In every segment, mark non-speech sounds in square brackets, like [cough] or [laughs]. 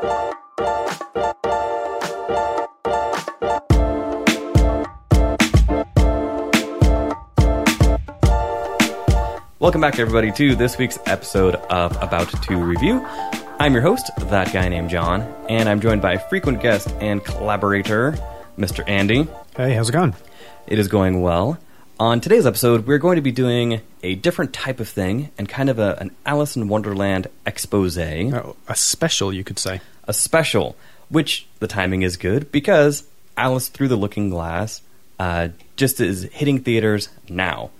Welcome back, everybody, to this week's episode of About to Review. I'm your host, that guy named John, and I'm joined by frequent guest and collaborator, Mr. Andy. Hey, how's it going? It is going well. On today's episode, we're going to be doing a different type of thing and kind of a, an Alice in Wonderland expose, Oh, a special, you could say. a special, which the timing is good because Alice Through the Looking Glass uh, just is hitting theaters now.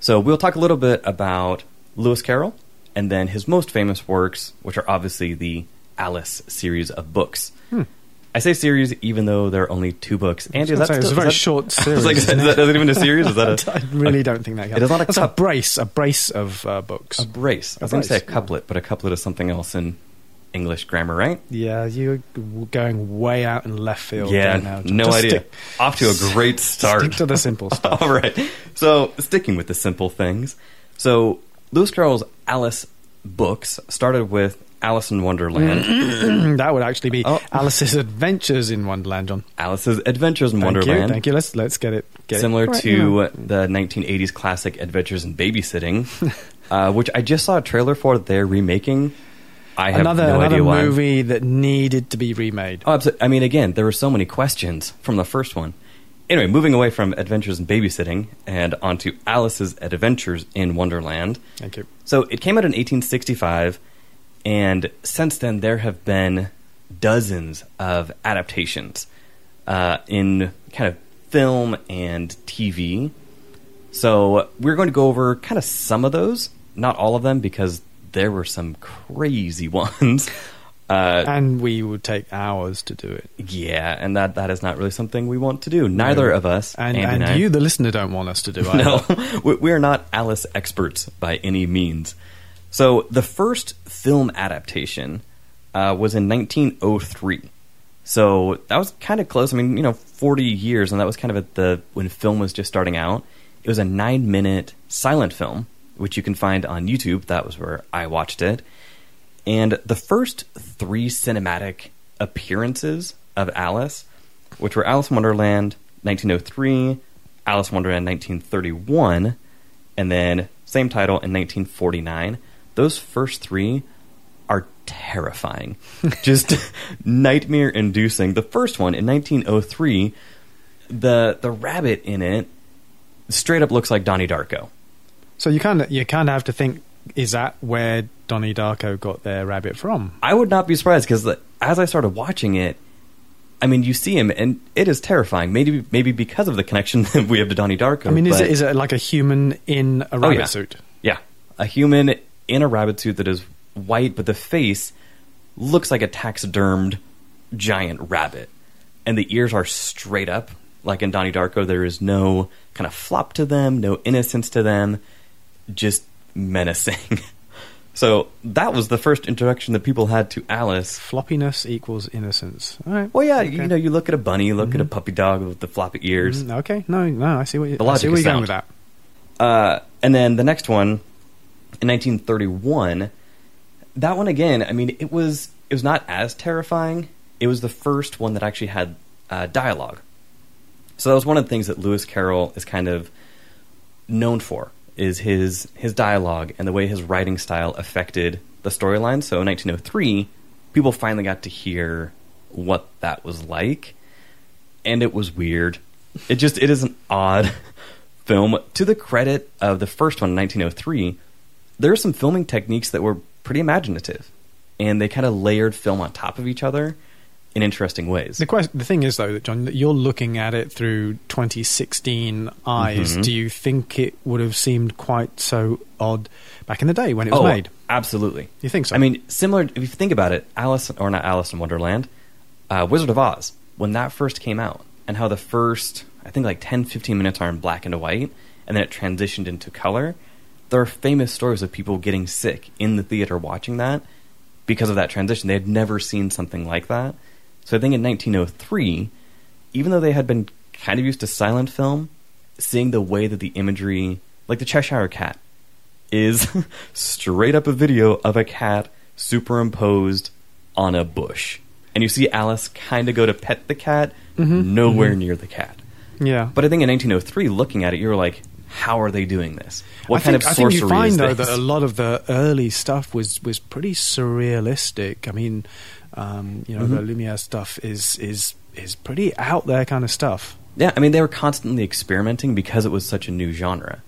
So we'll talk a little bit about Lewis Carroll and then his most famous works, which are obviously the Alice series of books. I say series even though there are only two books. Andy, is that say, it's a very that- short [laughs] was like, series, is that, isn't is that even a series? Is that [laughs] a, I really don't think that counts. It is not a That's cup- a brace, a brace of uh, books. a brace? I was going to say a couplet, but a couplet is something else in English grammar, right? yeah, you're going way out in left field. Yeah, there now. no Just idea. Stick, Off to a great start. stick to the simple [laughs] stuff. All right. So, sticking with the simple things. So, Lewis Carroll's Alice books started with Alice in Wonderland, [clears throat] that would actually be Oh. Alice's Adventures in Wonderland, John. Alice's Adventures in Thank Wonderland. you, thank you. Let's let's get it. Get Similar it to now. the 1980s classic Adventures in Babysitting, [laughs] uh, which I just saw a trailer for. that They're remaking. I have another no another idea why. movie that needed to be remade. Oh, absolutely. I mean, again, there were so many questions from the first one. Anyway, moving away from Adventures in Babysitting and onto Alice's Adventures in Wonderland. Thank you. So it came out in 1865, and since then there have been dozens of adaptations uh, in kind of film and TV. So we're going to go over kind of some of those, not all of them, because there were some crazy [laughs] ones. Uh, And we would take hours to do it. yeah, and that that is not really something we want to do. Neither of us, And and I, you, the listener, don't want us to do [laughs] either. no, [laughs] we- we are not Alice experts by any means. So the first film adaptation uh, was in 1903. So that was kind of close. I mean, you know, 40 years, and that was kind of at the when film was just starting out. It was a nine-minute silent film, which you can find on YouTube. That was where I watched it. And the first three cinematic appearances of Alice, which were Alice in Wonderland 1903, Alice in Wonderland 1931, and then same title in 1949. Those first three are terrifying. [laughs] Just nightmare inducing. The first one in 1903, the the rabbit in it straight up looks like Donnie Darko. So you kind of you kind of have to think: is that where Donnie Darko got their rabbit from? I would not be surprised because as I started watching it, I mean, you see him and it is terrifying. Maybe maybe because of the connection [laughs] that we have to Donnie Darko. I mean, is but- it is it like a human in a oh, rabbit yeah. suit? Yeah, a human in a rabbit suit that is white, but the face looks like a taxidermed giant rabbit, and the ears are straight up. Like in Donnie Darko, there is no kind of flop to them, no innocence to them, just menacing. [laughs] so that was the first introduction that people had to Alice. Floppiness equals innocence. All right. Well, yeah, Okay. you know, you look at a bunny, you look at a puppy dog with the floppy ears. Mm, okay. No, no. I see what you, The I logic see where you're going with that. Uh, and then the next one, in 1931, that one again. I mean, it was it was not as terrifying. It was the first one that actually had uh, dialogue. So that was one of the things that Lewis Carroll is kind of known for is his his dialogue and the way his writing style affected the storyline. So in 1903, people finally got to hear what that was like, and it was weird. It just it is an odd [laughs] film. To the credit of the first one in 1903, there are some filming techniques that were pretty imaginative, and they kind of layered film on top of each other in interesting ways. The question, the thing is though that John, that you're looking at it through 2016 eyes. Mhm. Do you think it would have seemed quite so odd back in the day when it was oh, made? absolutely. You think so? I mean, similar. If you think about it, Alice or not Alice in Wonderland, uh, Wizard of Oz, when that first came out, and how the first, I think, like 10, 15 minutes are in black and white, and then it transitioned into color. There are famous stories of people getting sick in the theater watching that because of that transition. They had never seen something like that. So I think in 1903, even though they had been kind of used to silent film, seeing the way that the imagery, like the Cheshire Cat, is [laughs] straight up a video of a cat superimposed on a bush, and you see Alice kind of go to pet the cat, mm-hmm. nowhere mm-hmm. near the cat. Yeah. But I think in 1903, looking at it, you were like, how are they doing this? What I kind think, of I think you find though that a lot of the early stuff was was pretty surrealistic. I mean, um, you know, Mm-hmm. the Lumiere stuff is is is pretty out there kind of stuff. Yeah, I mean, they were constantly experimenting because it was such a new genre.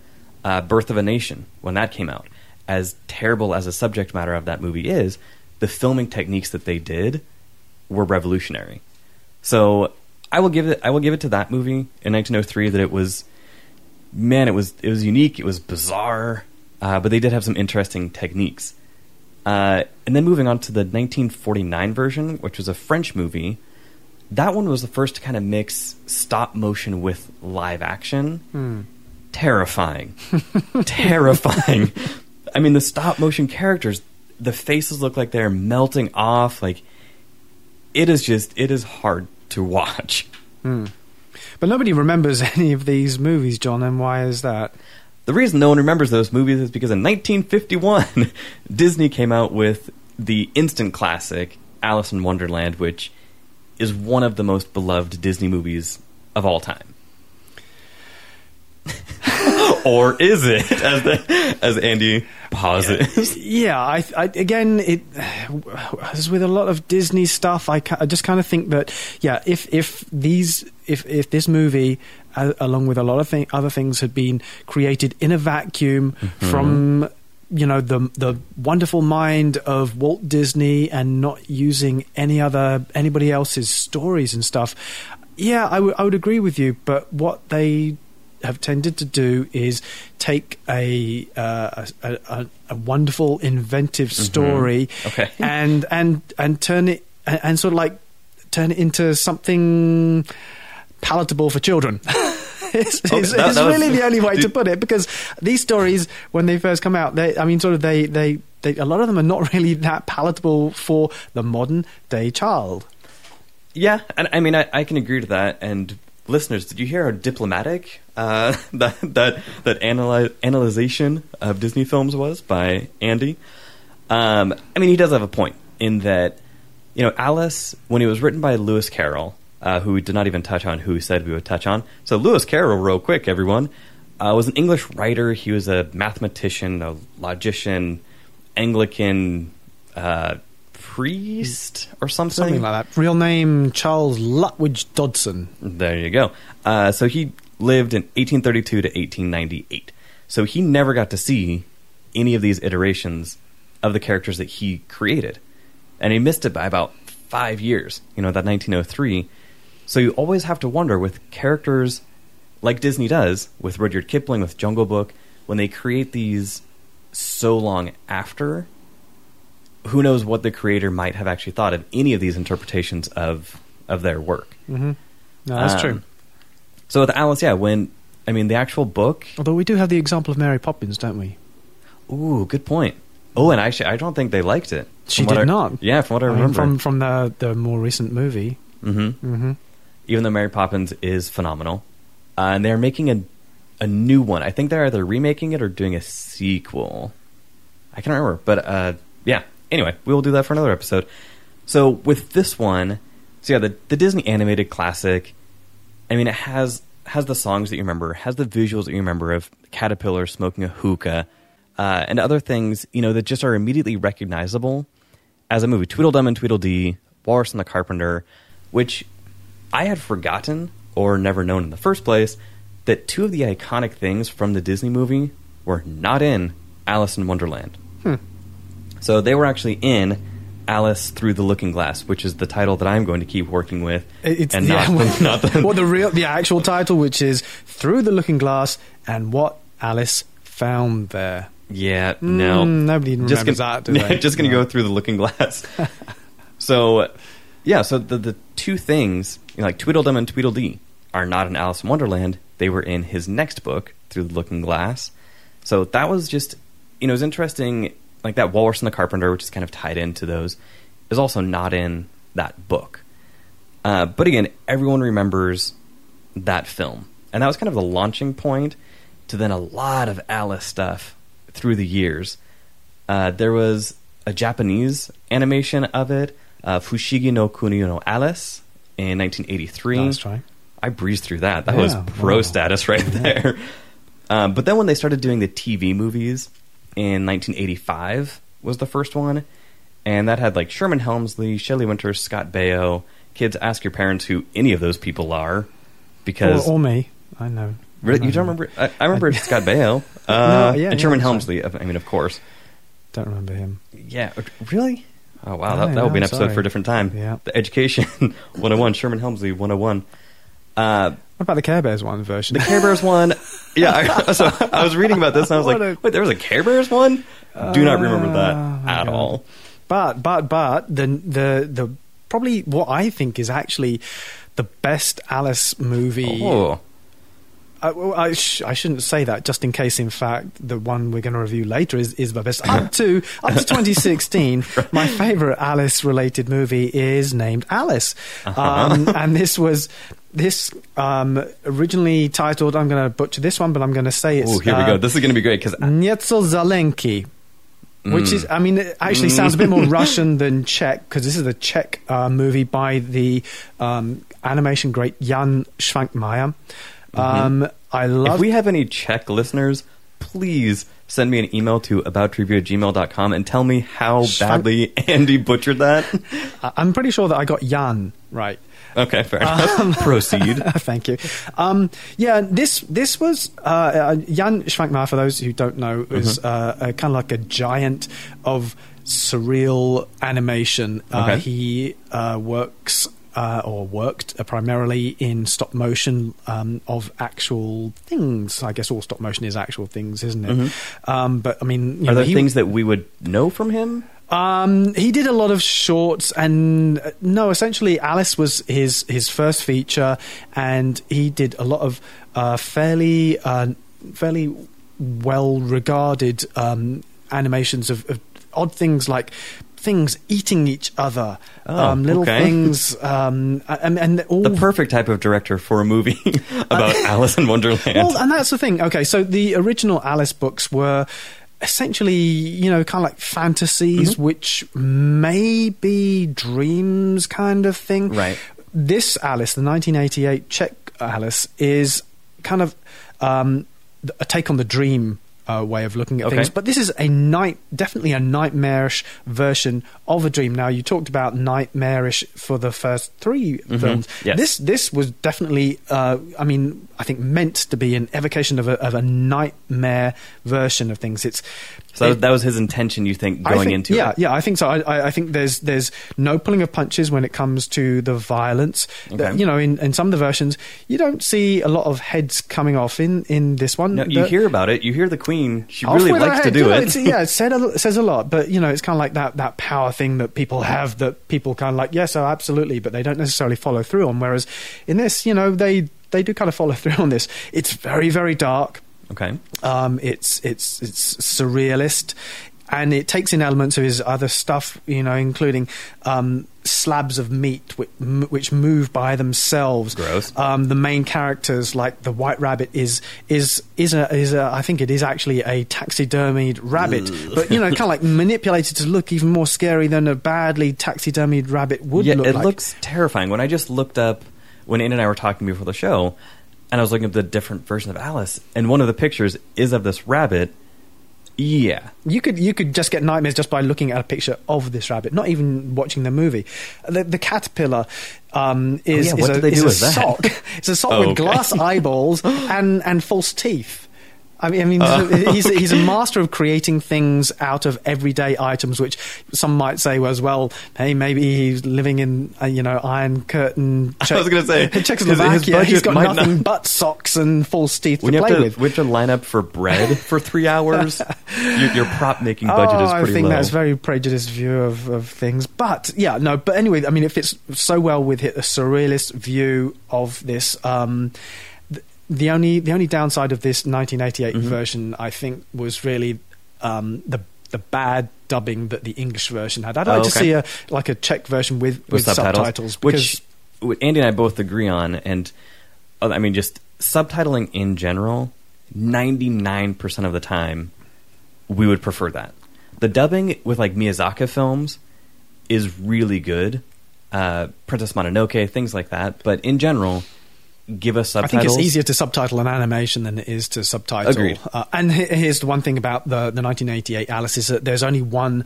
Uh, Birth of a Nation, when that came out, as terrible as the subject matter of that movie is, the filming techniques that they did were revolutionary. So I will give it. I will give it to that movie in 1903 that it was, man, it was it was unique. It was bizarre, uh, but they did have some interesting techniques. Uh, and then moving on to the 1949 version, which was a French movie. That one was the first to kind of mix stop motion with live action. Terrifying. [laughs] Terrifying. I mean, the stop motion characters, the faces look like they're melting off. Like, it is just, it is hard to watch. But nobody remembers [laughs] any of these movies, John. And why is that? The reason no one remembers those movies is because in 1951, [laughs] Disney came out with the instant classic Alice in Wonderland, which is one of the most beloved Disney movies of all time. [laughs] or is it, as, the, as Andy pauses? Yeah, I, I again, it as with a lot of Disney stuff, I, I just kind of think that yeah, if if these if if this movie, uh, along with a lot of other things, had been created in a vacuum from you know the the wonderful mind of Walt Disney and not using any other anybody else's stories and stuff, yeah, I would I would agree with you. But what they have tended to do is take a uh, a, a, a wonderful inventive story Okay. [laughs] and and and turn it and, and sort of like turn it into something palatable for children. [laughs] it's Oh, it's, that- it's that was- really the only way to put it because these stories when they first come out they i mean sort of they they, they a lot of them are not [laughs] really that palatable for the modern day child Yeah, and I mean, I, I can agree to that. And listeners, did you hear how diplomatic uh, [laughs] that that that analy- analyzation of Disney films was by Andy? Um, I mean, he does have a point in that you know Alice, when it was written by Lewis Carroll, uh, who we did not even touch on, who we said we would touch on. So Lewis Carroll, real quick, everyone, uh, was an English writer. He was a mathematician, a logician, Anglican. Uh, priest or something something like that real name charles lutwidge dodgson there you go. Uh, so he lived in 1832 to 1898. So he never got to see any of these iterations of the characters that he created. And he missed it by about five years, you know, that 1903. So you always have to wonder with characters like Disney does, with Rudyard Kipling, with Jungle Book, when they create these so long after, who knows what the creator might have actually thought of any of these interpretations of, of their work. no that's Um, true So with Alice, yeah, when I mean the actual book. although we do have the example of mary poppins don't we Ooh, good point. Oh, and actually, I don't think they liked it. She did I- not. Yeah, from what I, I mean, remember. from from the the more recent movie hmm hmm Even though Mary Poppins is phenomenal, uh, and they're making a a new one. I think they're either remaking it or doing a sequel. I can't remember, but uh, yeah. Anyway, we will do that for another episode. So with this one, so yeah, the the Disney animated classic. I mean, it has has the songs that you remember, has the visuals that you remember of caterpillar smoking a hookah, uh, and other things you know that just are immediately recognizable as a movie. Tweedledum and Tweedledee, Walrus and the Carpenter, which I had forgotten or never known in the first place that two of the iconic things from the Disney movie were not in Alice in Wonderland. So they were actually in Alice Through the Looking Glass, which is the title that I'm going to keep working with, It's and yeah, not, [laughs] the, [laughs] not the, well, the real, the actual title, which is "Through the Looking Glass" and what Alice found there. Yeah, no. Mm, nobody even just remembers gonna, that, [laughs] just going to No. go through the looking glass. so, yeah, so the, the two things, like Tweedledum and Tweedledee, are not in Alice in Wonderland. They were in his next book, Through the Looking Glass. So that was just, you know, it was interesting. Like that Walrus and the Carpenter, which is kind of tied into those, is also not in that book. Uh, but again, everyone remembers that film. And that was kind of the launching point to then a lot of Alice stuff through the years. Uh, there was a Japanese animation of it uh, Fushigi no Kuni no Alice in 1983. Nice try. I breezed through that. That Yeah, was pro wow. status right there. Um, but then when they started doing the TV movies in 1985 was the first one, and that had like Sherman Hemsley, Shelley Winters, Scott Baio. Kids, ask your parents who any of those people are, because Or, or me. I know. Really? you don't remember? I, I remember [laughs] Scott Baio uh, No, yeah, and Sherman yeah, Hemsley. I mean, of course. Don't remember him. Yeah, really? Oh wow, that, that would be an episode sorry. for a different time. Yeah. The Education [laughs] 101, Sherman Hemsley 101. Uh, What about the Care Bears one version? the Care Bears one. Yeah, I, [laughs] so I was reading about this and I was What like, a- wait, there was a Care Bears one? Do not remember that Oh, at God. all. But but but the the the probably what I think is actually the best Alice movie. Oh, I, well, I, sh- I shouldn't say that just in case, in fact, the one we're going to review later is, is the best. Up to up to 2016, [laughs] my favorite Alice related movie is named Alice, Uh-huh. um, and this was this um, originally titled. I'm going to butcher this one, but I'm going to say it's. oh, here we uh, go. This is going to be great because Nietzel Zalenki. Which Mm. is, I mean, it actually sounds a bit more [laughs] Russian than Czech because this is a Czech uh, movie by the um, animation great Jan Švankmajer. Um, I love. Mm-hmm. if we have any Czech listeners, please send me an email to aboutreview at gmail.com and tell me how badly [laughs] Andy butchered that. I- I'm pretty sure that I got Jan right. Okay, fair enough. [laughs] Proceed. [laughs] Thank you. Um, yeah, this this was uh, uh, Jan Švankmajer. For those who don't know, is Mm-hmm. uh, kind of like a giant of surreal animation. Uh, Okay. he uh, works. Uh, or worked uh, primarily in stop motion um, of actual things. I guess all stop motion is actual things, isn't it? Um, but I mean, you Mm-hmm. Are know, there he- things that we would know from him? um, he did a lot of shorts, and uh, no, essentially, Alice was his his first feature, and he did a lot of uh, fairly uh, fairly well regarded um, animations of, of odd things like things eating each other, Oh, um, little okay. things, um, and, and all The perfect type of director for a movie [laughs] about [laughs] Alice in Wonderland. well, and that's the thing. Okay, so the original Alice books were essentially, you know, kind of like fantasies, Mm-hmm. which may be dreams kind of thing. Right. This Alice, the 1988 Czech Alice, is kind of um, a take on the dream. Uh, way of looking at Okay. things, but this is a night, definitely a nightmarish version of a dream. Now, you talked about nightmarish for the first 3 films. Mm-hmm. Yes. This this was definitely, uh, I mean, I think meant to be an evocation of a, of a nightmare version of things. It's so it- that was his intention, you think, going think- into yeah, it? yeah, I think so. I, I, think there's there's no pulling of punches when it comes to the violence. Okay. You know, in, in some of the versions, you don't see a lot of heads coming off. In in this one, No, you The- hear about it. You hear the Queen. She Off really likes to do it. Yeah, it said a, says a lot, but you know, it's kind of like that that power thing that people have that people kind of like, yes, oh, absolutely, but they don't necessarily follow through on. Whereas in this, you know, they they do kind of follow [laughs] through on this. It's very very dark. Okay. Um, it's it's it's surrealist, and it takes in elements of his other stuff, you know, including um, slabs of meat which, which move by themselves. Gross. Um, the main characters, like the White Rabbit, is is is a is a I think it is actually a taxidermied rabbit, but you know, kind of like manipulated to look even more scary than a badly taxidermied rabbit would yeah, look it like. looks terrifying. When I just looked up, when Ann and I were talking before the show, and I was looking at the different versions of Alice, and one of the pictures is of this rabbit. Yeah. You could you could just get nightmares just by looking at a picture of this rabbit, not even watching the movie. The, the caterpillar um, is, Oh, yeah, is a, is a sock. It's a sock Oh, with [laughs] okay. glass eyeballs and and false teeth. I mean, I mean, Uh. [laughs] he's a, he's a master of creating things out of everyday items, which some might say was well, hey, maybe he's living in uh, you know Iron Curtain. [laughs] I was gonna say, [laughs] 'cause his Czechoslovakia. budget He's got might nothing not- but socks and false teeth When to you play have to, with. we have to line up for bread for three hours, your, your prop making budget oh, is pretty I think low. that's very prejudiced view of, of things. But yeah, no. But anyway, I mean, it fits so well with a surrealist view of this. Um, th- the only the only downside of this 1988 Mm-hmm. version, I think, was really um, the the bad dubbing that the English version had. I'd like Oh, to see a like a Czech version with, with, subtitles, because which which Andy and I both agree on. And uh, I mean, just subtitling in general, ninety nine percent of the time, we would prefer that. The dubbing with like Miyazaki films is really good. Uh, Princess Mononoke, things like that. But in general, give us I think it's easier to subtitle an animation than it is to subtitle. Uh, and here's the one thing about the, the 1988 Alice is that there's only one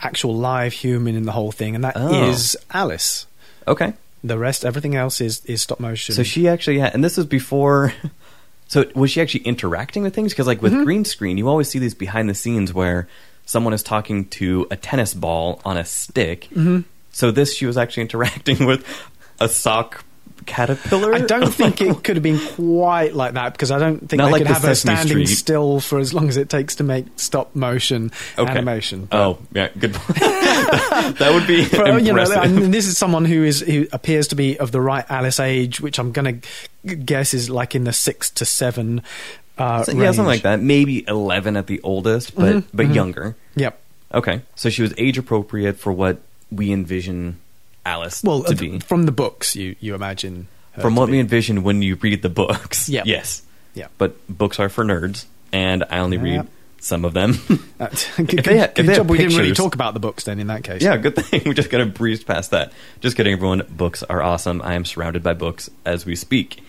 actual live human in the whole thing, and that is Oh. Alice. Okay. The rest, everything else is, is stop motion. So she actually had, and this was before. [laughs] So was she actually interacting with things? Because like Mm-hmm. with green screen, you always see these behind the scenes where someone is talking to a tennis ball on a stick. Mm-hmm. So this, she was actually [laughs] interacting with a sock caterpillar. I don't [laughs] think it could have been quite like that because I don't think Not they like could the have her standing Street. still for as long as it takes to make stop motion Okay. animation. But- Oh yeah, good. point. [laughs] that would be [laughs] But, you know, impressive. and this is someone who is who appears to be of the right Alice age, which I'm going to guess is like in the six to seven. Uh, So, yeah, something like that. Maybe eleven at the oldest, but Mm-hmm, but younger. Yep. Okay, so she was age appropriate for what we envision Alice Well, to uh, be. from the books, you you imagine From what be. we envision when you read the books. Yep. Yes. Yeah. But books are for nerds, and I only read some of them. Uh, [laughs] good had- good job we didn't really talk about the books then. In that case, yeah, good thing. [laughs] We just kind of breezed past that. Just kidding, everyone. Books are awesome. I am surrounded by books as we speak.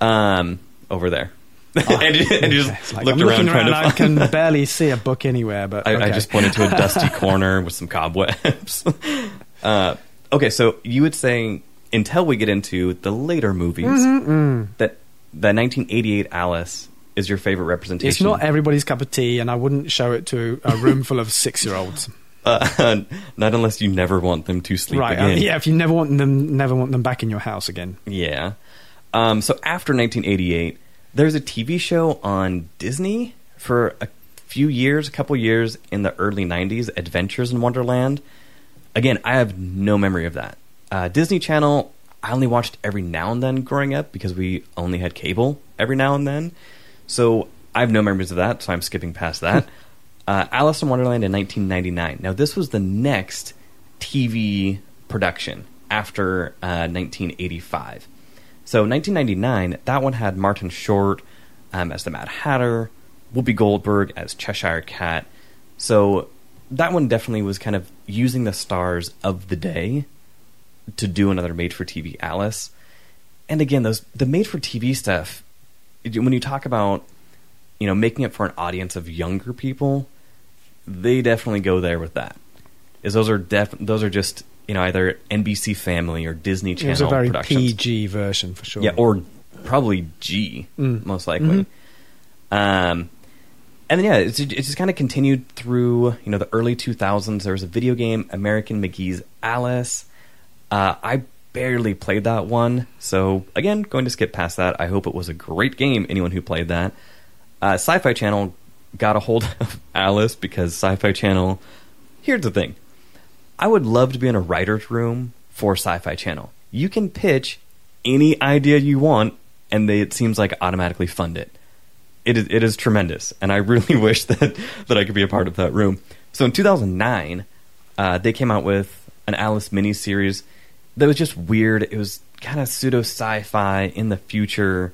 Um, over there. [laughs] and, you, and you just like, looked I'm around around. I can barely see a book anywhere, but I, I just pointed to a dusty corner with some cobwebs. uh, okay, so you would say until we get into the later movies Mm-hmm, that the 1988 Alice is your favorite representation. It's not everybody's cup of tea, and I wouldn't show it to a room full of six-year-olds. [laughs] uh, [laughs] not unless you never want them to sleep right? uh, again. yeah, if you never want them, never want them back in your house again. Yeah. Um, so after 1988, there's a TV show on Disney for a few years, a couple years in the early 90s, Adventures in Wonderland. Again, I have no memory of that. Uh, Disney Channel, I only watched every now and then growing up because we only had cable every now and then. So I have no memories of that, so I'm skipping past that. [laughs] uh, Alice in Wonderland in 1999. Now, this was the next TV production after uh, 1985. So 1999, that one had Martin Short um, as the Mad Hatter, Whoopi Goldberg as Cheshire Cat. So that one definitely was kind of using the stars of the day to do another made-for-TV Alice. And again, those the made-for-TV stuff. When you talk about, you know, making it for an audience of younger people, they definitely go there with that. Is those are def those are just you know either NBC Family or Disney Channel. It was a very. PG version for sure. Yeah, or probably G, Mm. most likely. Um, and then yeah, it's, it just kind of continued through you know the early 2000s. There was a video game, American McGee's Alice. Uh, I barely played that one, so again, going to skip past that. I hope it was a great game. Anyone who played that, uh, Sci-Fi Channel got a hold [laughs] of Alice because Sci-Fi Channel. Here's the thing. I would love to be in a writer's room for Sci-Fi Channel. You can pitch any idea you want, and they, it seems like automatically fund it. It is, it is tremendous, and I really [laughs] wish that, that I could be a part of that room. So in 2009, uh, they came out with an Alice miniseries that was just weird. It was kind of pseudo sci-fi in the future,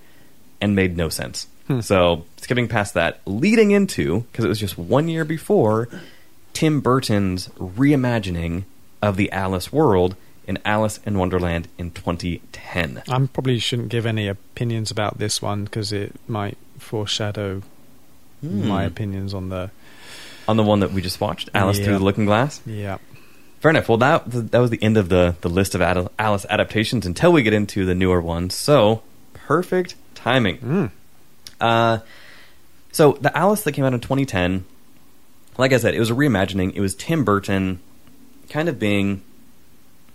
and made no sense. So skipping past that, leading into because it was just one year before Tim Burton's reimagining of the Alice world in Alice in Wonderland in 2010. I probably shouldn't give any opinions about this one because it might foreshadow Hmm. my opinions on the. On the one that we just watched, Alice Yeah. Through the Looking Glass. Yeah. Fair enough. Well, that that was the end of the the list of Ad- Alice adaptations until we get into the newer ones. So perfect timing. Mm. Uh, so the Alice that came out in 2010, like I said, it was a reimagining. It was Tim Burton, kind of being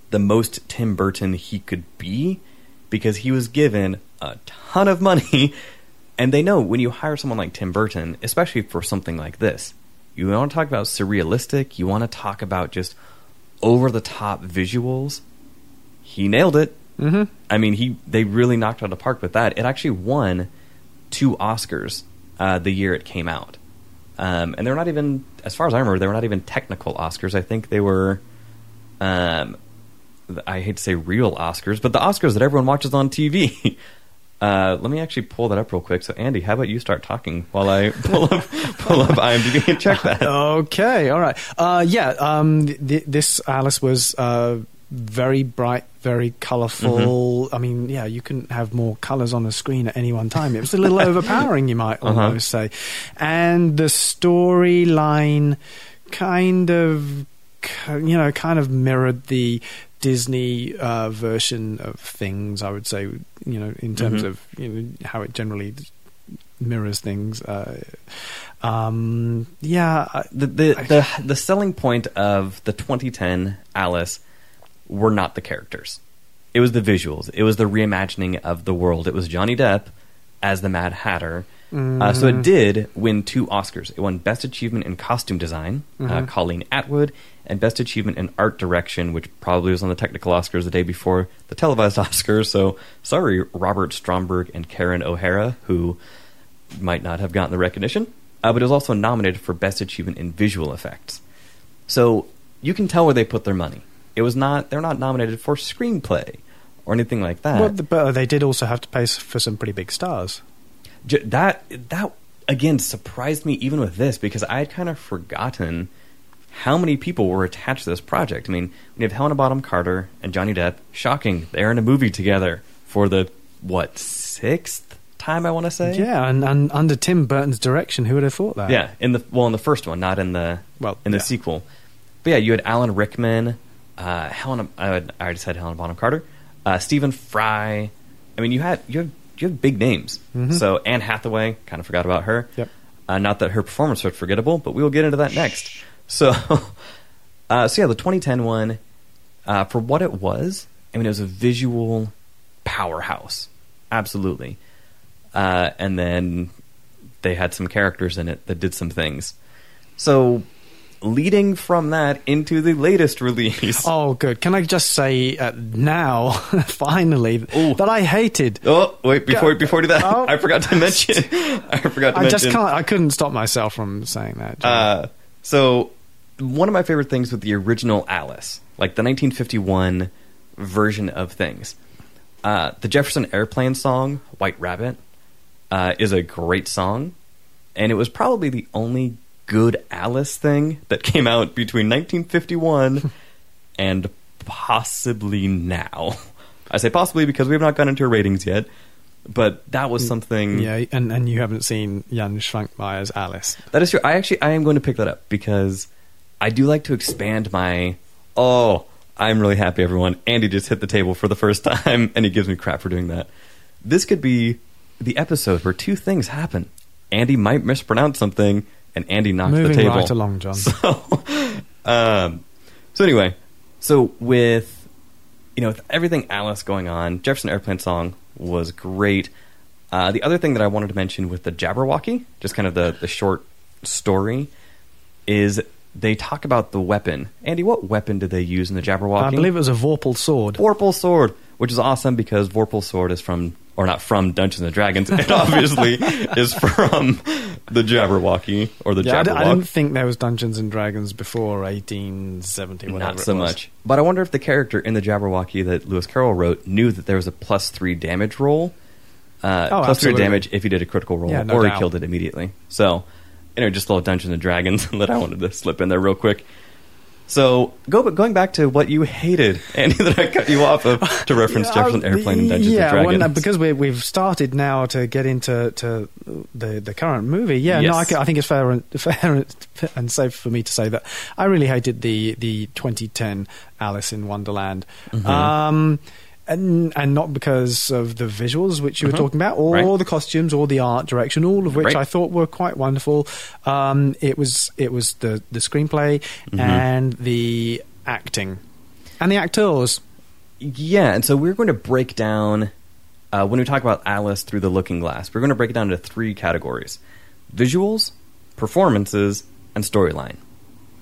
the most Tim Burton he could be, because he was given a ton of money, and they know when you hire someone like Tim Burton, especially for something like this, you want to talk about surrealistic. You want to talk about just over the top visuals. He nailed it. hmm I mean, he they really knocked out of the park with that. It actually won two Oscars uh, the year it came out, um, and they're not even, as far as I remember, they were not even technical Oscars. I think they were, um, I hate to say real Oscars, but the Oscars that everyone watches on TV. [laughs] Uh, let me actually pull that up real quick. So, Andy, how about you start talking while I [laughs] pull up pull up IMDb and check that? Okay, all right. Uh, yeah, um, th- th- this Alice was uh, very bright, very colorful. I mean, yeah, you couldn't have more colors on the screen at any one time. It was a little [laughs] overpowering, you might Uh-huh. almost say. And the storyline kind of, you know, kind of mirrored the Disney uh, version of things. I would say, you know, in terms Mhm. of you know how it generally mirrors things. Uh, um, yeah, the the, the the selling point of the 2010 Alice were not the characters. It was the visuals. It was the reimagining of the world. It was Johnny Depp as the Mad Hatter. Uh, so it did win two Oscars. It won Best Achievement in Costume Design, uh, Mhm. Colleen Atwood, and Best Achievement in Art Direction, which probably was on the technical Oscars the day before the televised [laughs] Oscars. So sorry, Robert Stromberg and Karen O'Hara, who might not have gotten the recognition, uh, but it was also nominated for Best Achievement in Visual Effects. So you can tell where they put their money. It was not; they're not nominated for screenplay or anything like that. well, but they did also have to pay for some pretty big stars. J- that that again surprised me even with this because I had kind of forgotten how many people were attached to this project. I mean, we have Helena Bonham Carter and Johnny Depp. Shocking, they're in a movie together for the what sixth time I want to say. Yeah, and, and under Tim Burton's direction, who would have thought that? Yeah, in the well, in the first one, not in the Well, in the yeah. sequel. But yeah, you had Alan Rickman, uh, Helena. I, I already said Helena Bonham Carter, uh, Stephen Fry. I mean, you had you have you have big names. Mhm. So Anne Hathaway, kind of forgot about her. Yep. Uh, not that her performance was forgettable, but we will get into that next. So, [laughs] uh, so yeah, the 2010 one, uh, for what it was, I mean, it was a visual powerhouse, absolutely. Uh, and then they had some characters in it that did some things. So, leading from that into the latest release. [laughs] Oh, good. Can I just say uh, now, [laughs] finally, Ooh. that I hated. Oh wait! Before before we do that, Oh. I forgot to mention. I forgot to I mention. just can't. I couldn't stop myself from saying that. Uh, so one of my favorite things with the original Alice, like the 1951 version of things, uh, the Jefferson Airplane song "White Rabbit" uh, is a great song, and it was probably the only good Alice thing that came out between 1951 [laughs] and possibly now. [laughs] I say possibly because we have not gotten into ratings yet, but that was something. yeah, and and you haven't seen Jan Švankmajer's Alice. That is true. I actually I am going to pick that up because I do like to expand my oh, I'm really happy everyone. Andy just hit the table for the first [laughs] time and he gives me crap for doing that. This could be the episode where two things happen. Andy might mispronounce something and Andy knocks Moving the table. right along, John. [laughs] So um so anyway, so with you know, with everything Alice going on, Jefferson Airplane song was great. Uh, the other thing that I wanted to mention with the Jabberwocky, just kind of the, the short story, is they talk about the weapon. Andy, what weapon did they use in the Jabberwocky? I believe it was a Vorpal sword. Vorpal sword, which is awesome because Vorpal sword is from, or not from Dungeons and Dragons. It [laughs] obviously is from the Jabberwocky or the Yeah, Jabberwock. I didn't think there was Dungeons and Dragons before 1870. Whatever Not so much. But I wonder if the character in the Jabberwocky that Lewis Carroll wrote knew that there was a plus three damage roll. Uh, Oh, plus three damage if he did a critical roll, Yeah, no or he killed it immediately. So, anyway, just a little Dungeons and Dragons [laughs] that I wanted to slip in there real quick. So, go going back to what you hated, [laughs] Andy, that I cut you off of to reference Yeah, Jefferson uh, Airplane and Dungeons yeah, and Dragons. no, because we, we've started now to get into to the the current movie. Yeah, Yes. no, I, I think it's [laughs] fair and fair and safe for me to say that I really hated the the 2010 Alice in Wonderland. Mm-hmm. Um, and, and not because of the visuals which you were Mhm. talking about, or Right. the costumes, or the art direction, all of which Right. I thought were quite wonderful. Um, it was it was the the screenplay Mhm. and the acting and the actors. Yeah, and so we're going to break down uh, when we talk about Alice through the Looking Glass. We're going to break it down into three categories: visuals, performances, and storyline.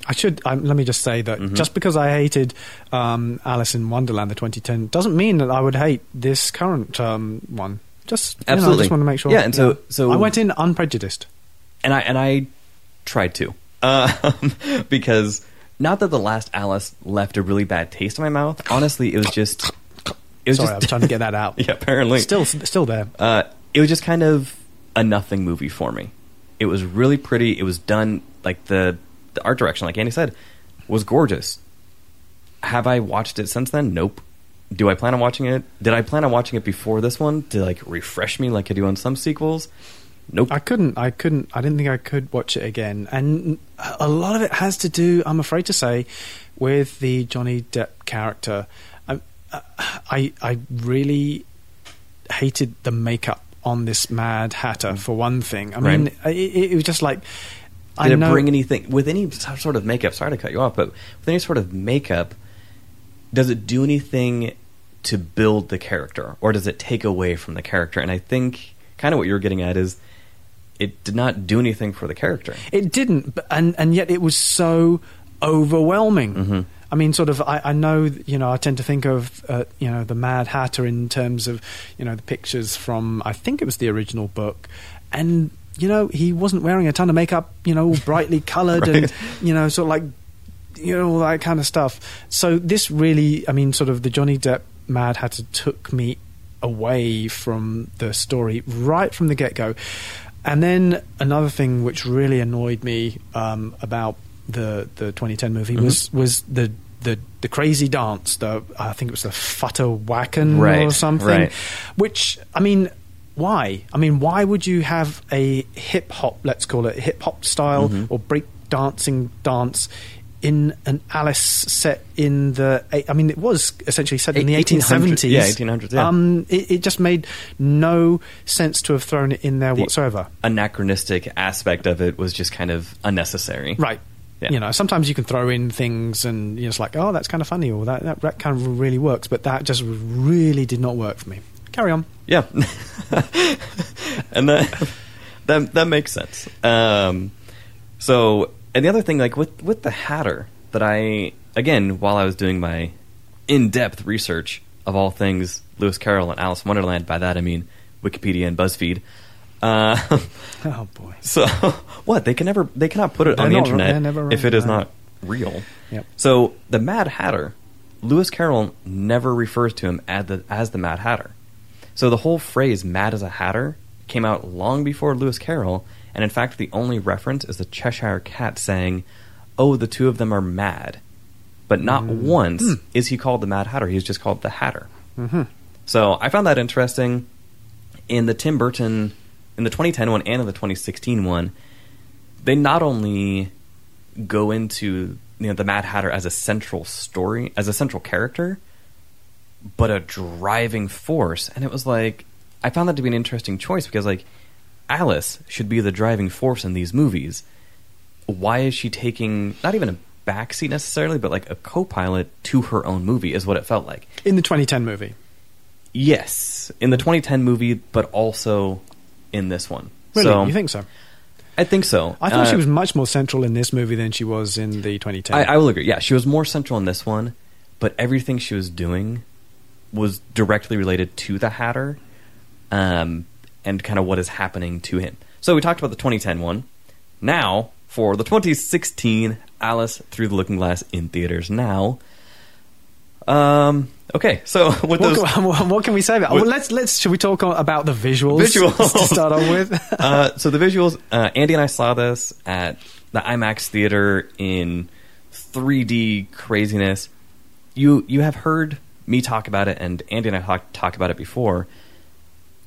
I should um, let me just say that Mhm. just because I hated um, Alice in Wonderland, the 2010, doesn't mean that I would hate this current um, one. Just you know, I just want to make sure. Yeah, and so- so- I went in unprejudiced. and I and I tried to, um, [laughs] because not that the last Alice left a really bad taste in my mouth. Honestly, it was just it was Sorry, just I'm trying to get that out. [laughs] yeah, apparently Still, still there. uh, it was just kind of a nothing movie for me. It was really pretty. It was done like the the art direction, like Andy said, was gorgeous. Have I watched it since then? Nope. Do I plan on watching it? Did I plan on watching it before this one to like refresh me like I do on some sequels? Nope. I couldn't. I couldn't. I didn't think I could watch it again. And a lot of it has to do, I'm afraid to say, with the Johnny Depp character. I, I, I really hated the makeup on this Mad Hatter mm. for one thing. I mean, it, it was just like. I Did it know, bring anything with any sort of makeup? Sorry to cut you off, but with any sort of makeup, does it do anything to build the character, or does it take away from the character? And I think kind of what you're getting at is it did not do anything for the character. It didn't, but, and and yet it was so overwhelming. Mm-hmm. I mean, sort of. I, I know, you know, I tend to think of, uh, you know, the Mad Hatter in terms of, you know, the pictures from. I think it was the original book, and you know, he wasn't wearing a ton of makeup. You know, all brightly [laughs] coloured and you know, sort of like, you know, all that kind of stuff. So this really, I mean, sort of the Johnny Depp Mad Hatter took me away from the story right from the get go. And then another thing which really annoyed me um, about the the 2010 movie was was the the the crazy dance. The I think it was the Futterwacken or Right, something. right. Which I mean. Why? I mean, why would you have a hip hop, let's call it hip hop style Mm-hmm. or break dancing dance in an Alice set in the? I mean, it was essentially set in the 1870s. yeah, 1800s, yeah. Um, it, it just made no sense to have thrown it in there The whatsoever. Anachronistic aspect of it was just kind of unnecessary. Right. Yeah. You know, sometimes you can throw in things and you're just like, oh, that's kind of funny, or that, that, that kind of really works, but that just really did not work for me. Carry on. Yeah, [laughs] and that that that makes sense. Um, so, and the other thing, like with with the Hatter, that I again, while I was doing my in depth research of all things Lewis Carroll and Alice in Wonderland, by that I mean Wikipedia and BuzzFeed. Uh, [laughs] Oh, boy. [laughs] so what they can never they cannot put it They're on the internet if it is not real. Yep. So the Mad Hatter, Lewis Carroll never refers to him as the, as the Mad Hatter. So the whole phrase "mad as a hatter" came out long before Lewis Carroll, and in fact, the only reference is the Cheshire Cat saying, "Oh, the two of them are mad," but not once is he called the Mad Hatter. He's just called the Hatter. Mm-hmm. So I found that interesting. In the Tim Burton, in the 2010 one and in the 2016 one, they not only go into you know the Mad Hatter as a central story, as a central character, but a driving force. And it was like I found that to be an interesting choice because like Alice should be the driving force in these movies. Why is she taking not even a backseat necessarily, but like a co-pilot to her own movie is what it felt like. In the 2010 movie. Yes, in the 2010 movie, but also in this one. Really? So, you think so? I think so. I thought she Uh, was much more central in this movie than she was in the 2010. I, I will agree. Yeah, she was more central in this one, but everything she was doing was directly related to the Hatter, um, and kind of what is happening to him. So we talked about the 2010 one. Now for the 2016 Alice Through the Looking Glass in theaters now. Um. Okay. So [laughs] with what, those, can, [laughs] what, can we say about? With- well, let's let's. Should we talk about the visuals? Visuals. [laughs] to start off with. uh, so the visuals, uh, Andy and I saw this at the IMAX theater in 3D craziness. You you have heard me talk about it, and Andy and I talk, talked about it before.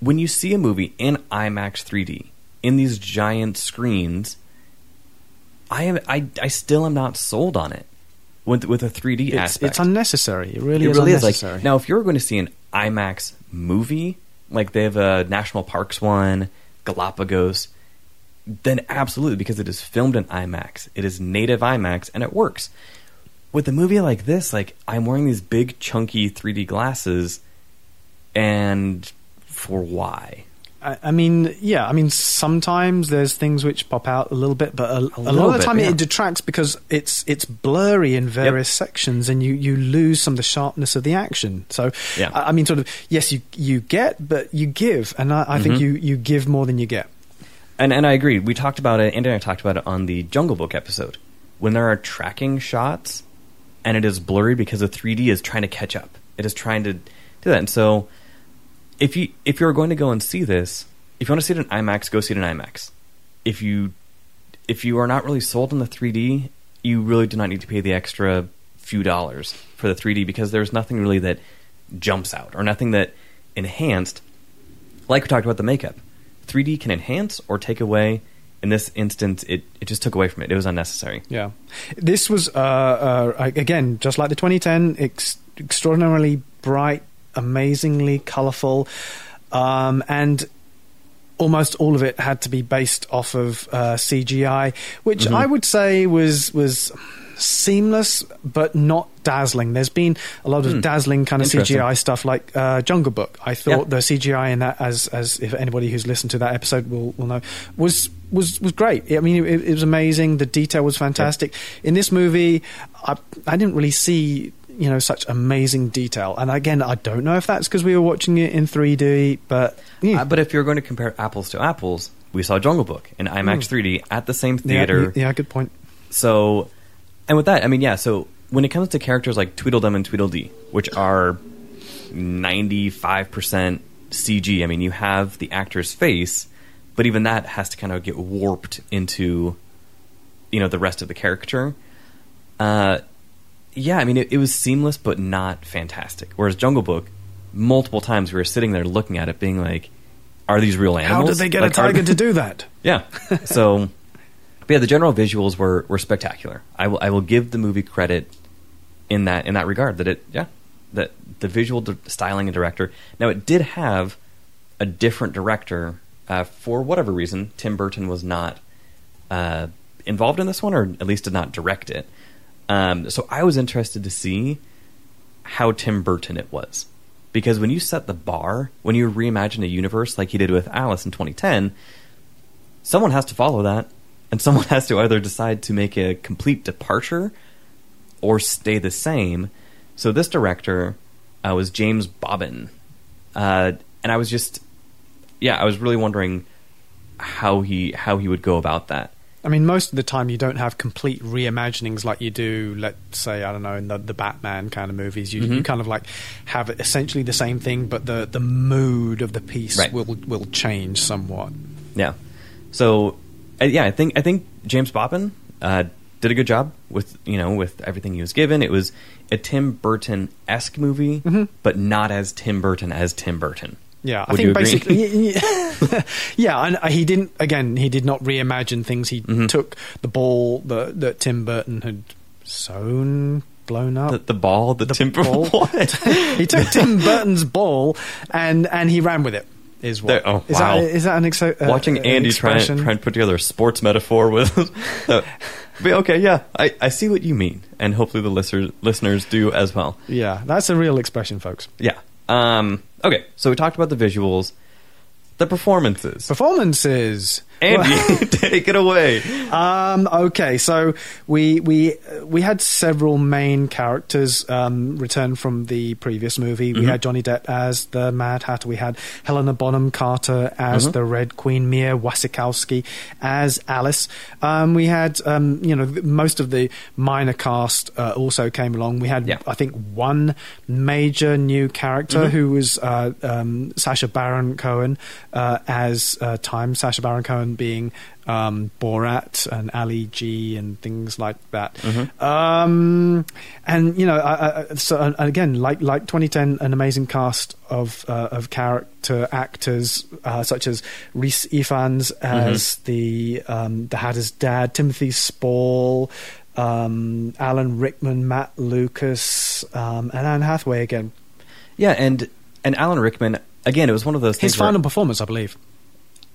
When you see a movie in IMAX 3D in these giant screens, I am I, I still am not sold on it with with a 3D it's, aspect it's unnecessary. It really it is really is unnecessary. like now if you're going to see an IMAX movie, like they have a National Parks one, Galapagos, then absolutely because it is filmed in IMAX, it is native IMAX, and it works. With a movie like this, like I'm wearing these big chunky 3D glasses, and for why? I, I mean, yeah. I mean, sometimes there's things which pop out a little bit, but a, a, lot of the time yeah. it detracts because it's it's blurry in various sections, and you, you lose some of the sharpness of the action. So, Yeah. I, I mean, sort of, yes, you you get, but you give, and I, I think Mhm. you you give more than you get. And and I agree. We talked about it. Andy and I talked about it on the Jungle Book episode. When there are tracking shots, and it is blurry because the 3D is trying to catch up. It is trying to do that. And so, if you if you're going to go and see this, if you want to see it in IMAX, go see it in IMAX. If you if you are not really sold on the 3D, you really do not need to pay the extra few dollars for the 3D because there's nothing really that jumps out or nothing that enhanced. Like we talked about the makeup, 3D can enhance or take away. In this instance, it, it just took away from it. It was unnecessary. Yeah, this was uh, uh, again just like the 2010, ex- extraordinarily bright, amazingly colourful, um, and almost all of it had to be based off of uh, CGI, which Mm-hmm. I would say was was seamless but not dazzling. There's been a lot of dazzling kind of. CGI stuff like uh, Jungle Book. I thought Yeah. the CGI in that, as as if anybody who's listened to that episode will will know, was was was great. I mean, it, it was amazing. The detail was fantastic. In this movie, I I didn't really see. You know, such amazing detail, and again, I don't know if that's because we were watching it in 3D, but yeah. Uh, but if you're going to compare apples to apples, we saw Jungle Book in IMAX 3D at the same theater. Yeah, yeah, good point. So, and with that, I mean, yeah. So when it comes to characters like Tweedledum and Tweedledee, which are ninety-five percent CG, I mean, you have the actor's face, but even that has to kind of get warped into, you know, the rest of the caricature. Uh, yeah, I mean, it, it was seamless, but not fantastic. Whereas Jungle Book, multiple times we were sitting there looking at it, being like, "Are these real animals? How did they get Like, a tiger to [laughs] do that? yeah. So, yeah, the general visuals were were spectacular. I will I will give the movie credit in that in that regard that it yeah that the visual di- styling and director. Now it did have a different director uh, for whatever reason. Tim Burton was not uh, involved in this one, or at least did not direct it. Um, so I was interested to see how Tim Burton it was. Because when you set the bar, when you reimagine a universe like he did with Alice in 2010, someone has to follow that, and [laughs] someone has to either decide to make a complete departure or stay the same. So this director uh, was James Bobin, uh, and I was just, yeah, I was really wondering how he how he would go about that. I mean, most of the time you don't have complete reimaginings like you do, let's say, I don't know, in the, the Batman kind of movies. You, you Mhm. kind of like have essentially the same thing, but the, the mood of the piece Right. will will change somewhat. Yeah. So, uh, yeah, I think I think James Bobin uh, did a good job with you know with everything he was given. It was a Tim Burton esque movie, Mhm. but not as Tim Burton as Tim Burton. Yeah, I think you agree? basically, [laughs] yeah, [laughs] yeah, and he didn't. Again, he did not reimagine things. He Mhm. took the ball that that Tim Burton had sewn, blown up. The, the ball, the, The Tim ball? [laughs] what? he took Tim Burton's ball and and he ran with it. Is what? There- oh, is wow. that is that an exo- uh, Watching uh, Andy try, expression? try and put together a sports metaphor with. uh, but okay, yeah, I, I see what you mean, and hopefully the listeners listeners do as well. Yeah, that's a real expression, folks. Yeah. Um, okay, so we talked about the visuals, the performances. Performances. Andy, [laughs] take it away. Um, okay, so we we we had several main characters um, return from the previous movie. We Mhm. had Johnny Depp as the Mad Hatter. We had Helena Bonham Carter as Mhm. the Red Queen. Mia Wasikowski as Alice. Um, we had um, you know most of the minor cast uh, also came along. We had Yeah. I think one major new character Mhm. who was uh, um, Sacha Baron Cohen uh, as uh, Time. Sacha Baron Cohen being um, Borat and Ali G and things like that. Mhm. Um, and you know, I, I, so and again, like like 2010, an amazing cast of uh, of character actors uh, such as Rhys Ifans as the um, the Hatter's dad, Timothy Spall. Um, Alan Rickman, Matt Lucas, um, and Anne Hathaway again. Yeah, and and Alan Rickman again. It was one of those His things. where final performance, I believe.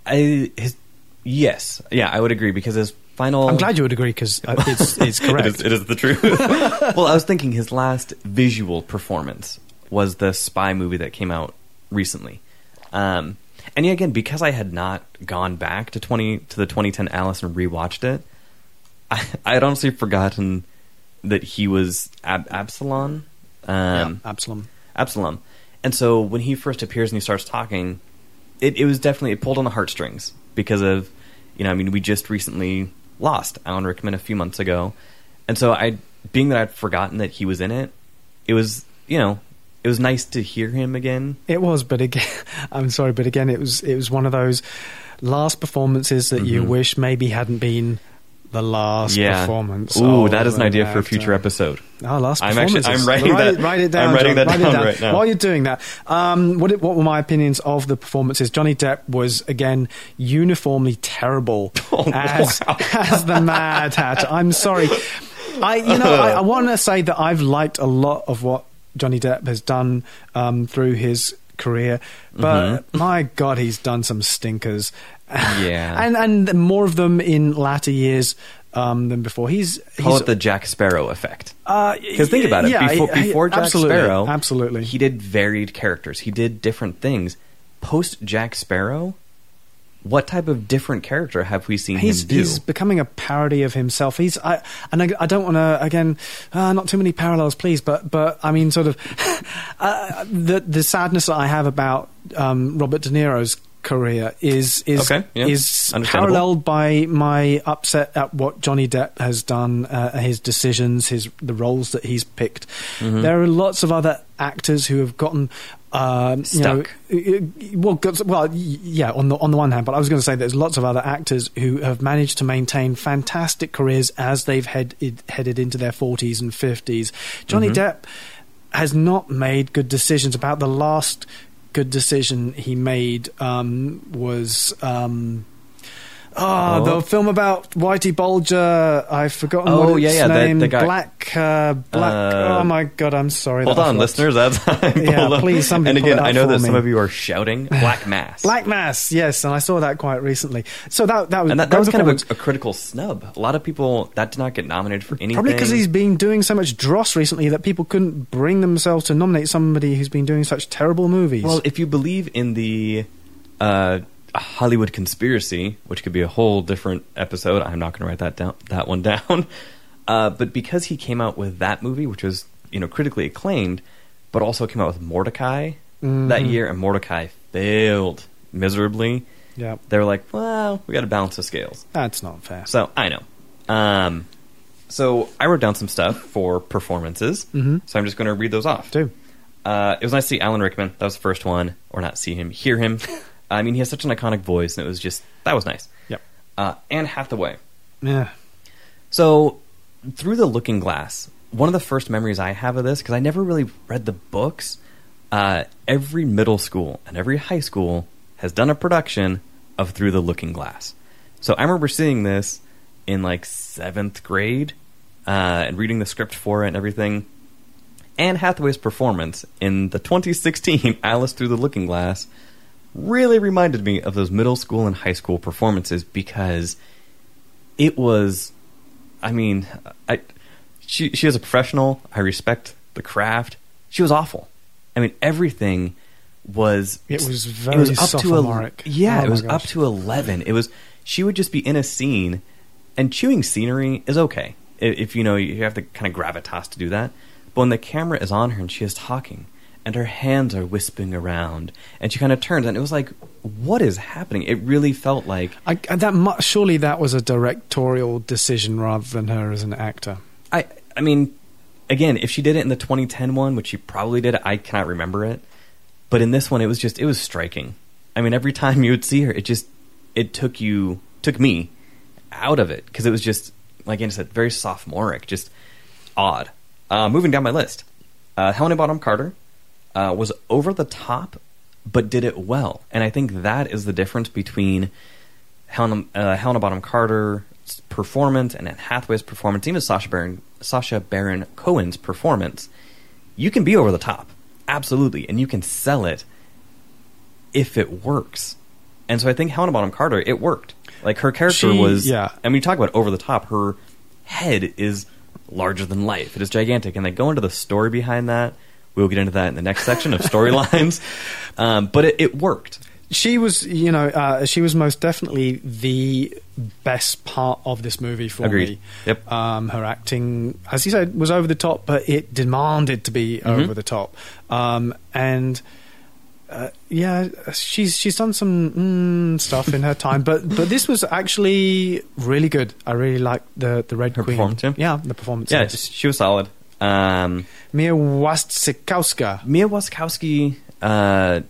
I his yes, yeah, I would agree because his final. I'm glad you would agree because it's, [laughs] it's correct. it, is, it is the truth. [laughs] well, I was thinking his last visual performance was the spy movie that came out recently. Um, and yeah, again, because I had not gone back to twenty to the 2010 Alice and rewatched it, I, I had honestly forgotten that he was Ab- Absalom. Um, yeah, Absalom. Absalom. And so when he first appears and he starts talking, it, it was definitely it pulled on the heartstrings because of you know I mean we just recently lost Alan Rickman a few months ago, and so I being that I'd forgotten that he was in it, it was you know it was nice to hear him again. It was, but again, [laughs] I'm sorry, but again, it was it was one of those last performances that you Mhm. wish maybe hadn't been the last yeah. performance. Ooh, that is an idea for a future episode. Oh, last I'm actually-. I'm writing write that- It, write it down. I'm writing John. that down down right now. While you're doing that, um, what, what were my opinions of the performances? Johnny Depp was again uniformly terrible [laughs] Oh, as wow. as the Mad Hatter. I'm sorry. I you know I, I want to say that I've liked a lot of what Johnny Depp has done um, through his career, but Mm-hmm. my God, he's done some stinkers. [laughs] Yeah. and and more of them in latter years um, than before. He's Call it the Jack Sparrow effect. uh, Because think about it. yeah, before, before Jack absolutely, Sparrow, absolutely. he did varied characters. He did different things. Post Jack Sparrow, what type of different character have we seen He's, him do? he's becoming a parody of himself. He's I, and I, I don't want to again, uh, not too many parallels, please. But but I mean, sort of [laughs] uh, the the sadness that I have about um, Robert De Niro's career is is Okay, yeah, is paralleled by my upset at what Johnny Depp has done, uh, his decisions, his the roles that he's picked. Mm-hmm. There are lots of other actors who have gotten. Um, you know, Stuck. well, well, yeah. On the on the one hand, but I was going to say there's lots of other actors who have managed to maintain fantastic careers as they've headed headed into their 40s and 50s. Johnny Mhm. Depp has not made good decisions. About the last good decision he made um, was. Um, Oh, Oh. the film about Whitey Bulger. I've forgotten Oh, what yeah, its yeah, the- name. the guy- Black, uh, black. Uh, oh my god, I'm sorry. Hold on, listeners. That's [laughs] Yeah, please, somebody And again, I know that some of you are shouting Black [laughs] Mass. Black Mass, yes, and I saw that quite recently. So that that was and that, that was kind of a, a critical snub. A lot of people that did not get nominated for anything. Probably because he's been doing so much dross recently that people couldn't bring themselves to nominate somebody who's been doing such terrible movies. Well, if you believe in the uh, Hollywood conspiracy, which could be a whole different episode, I'm not going to write that down, that one [laughs] down. Uh, but because he came out with that movie, which was you know critically acclaimed, but also came out with Mortdecai that Mhm. year, and Mortdecai failed miserably. yeah, They were like, well, we got to balance the scales. that's not fair. So I know. Um, so I wrote down some stuff for performances. Mhm. So I'm just going to read those off. Do Uh, it was nice to see Alan Rickman. That was the first one, or not see him, hear him. [laughs] I mean, he has such an iconic voice, and it was just that was nice. Yep. Uh, Anne Hathaway. yeah. So through the Looking Glass, one of the first memories I have of this because I never really read the books. Uh, every middle school and every high school has done a production of Through the Looking Glass. So I remember seeing this in like seventh grade uh, and reading the script for it and everything. Anne Hathaway's performance in the 2016 [laughs] Alice Through the Looking Glass really reminded me of those middle school and high school performances because it was I mean, I she she is a professional. I respect the craft. She was awful. I mean, everything was It was it very was up to a, yeah, Oh it was my up to eleven. It was she would just be in a scene, and chewing scenery is okay if you know you have the kind of gravitas to do that. But when the camera is on her and she is talking, and her hands are wisping around, and she kind of turns, and it was like, what is happening? It really felt like I, that mu- surely that was a directorial decision rather than her as an actor. I I mean, again, if she did it in the 2010 one, which she probably did, I cannot remember it. But in this one, it was just it was striking. I mean, every time you would see her, it just it took you took me out of it because it was just like I said, very sophomoric, just odd. Uh, moving down my list, uh, Helena Bonham Carter uh, was over the top, but did it well, and I think that is the difference between Helena, uh, Helena Bonham Carter's performance and Anne Hathaway's performance, even Sacha Baron Sacha Baron Cohen's performance. You can be over the top, absolutely, and you can sell it if it works. And so I think Helena Bonham Carter, it worked. Like her character She- was, yeah. And we talk about over the top. Her head is larger than life. It is gigantic, and they go into the story behind that. We'll get into that in the next section of storylines. [laughs] Um, but it, it worked. She was, you know, uh, she was most definitely the best part of this movie for Agreed. me. Yep. Um, her acting, as you said, was over the top, but it demanded to be Mhm. over the top. Um, and uh, yeah, she's she's done some mm, stuff in her time, but but this was actually really good. I really liked the the Red Her Queen. performance, yeah? yeah, the performance. Yeah, just- she was solid. Um, Mia Wasikowska. Mia Wasikowski, uh,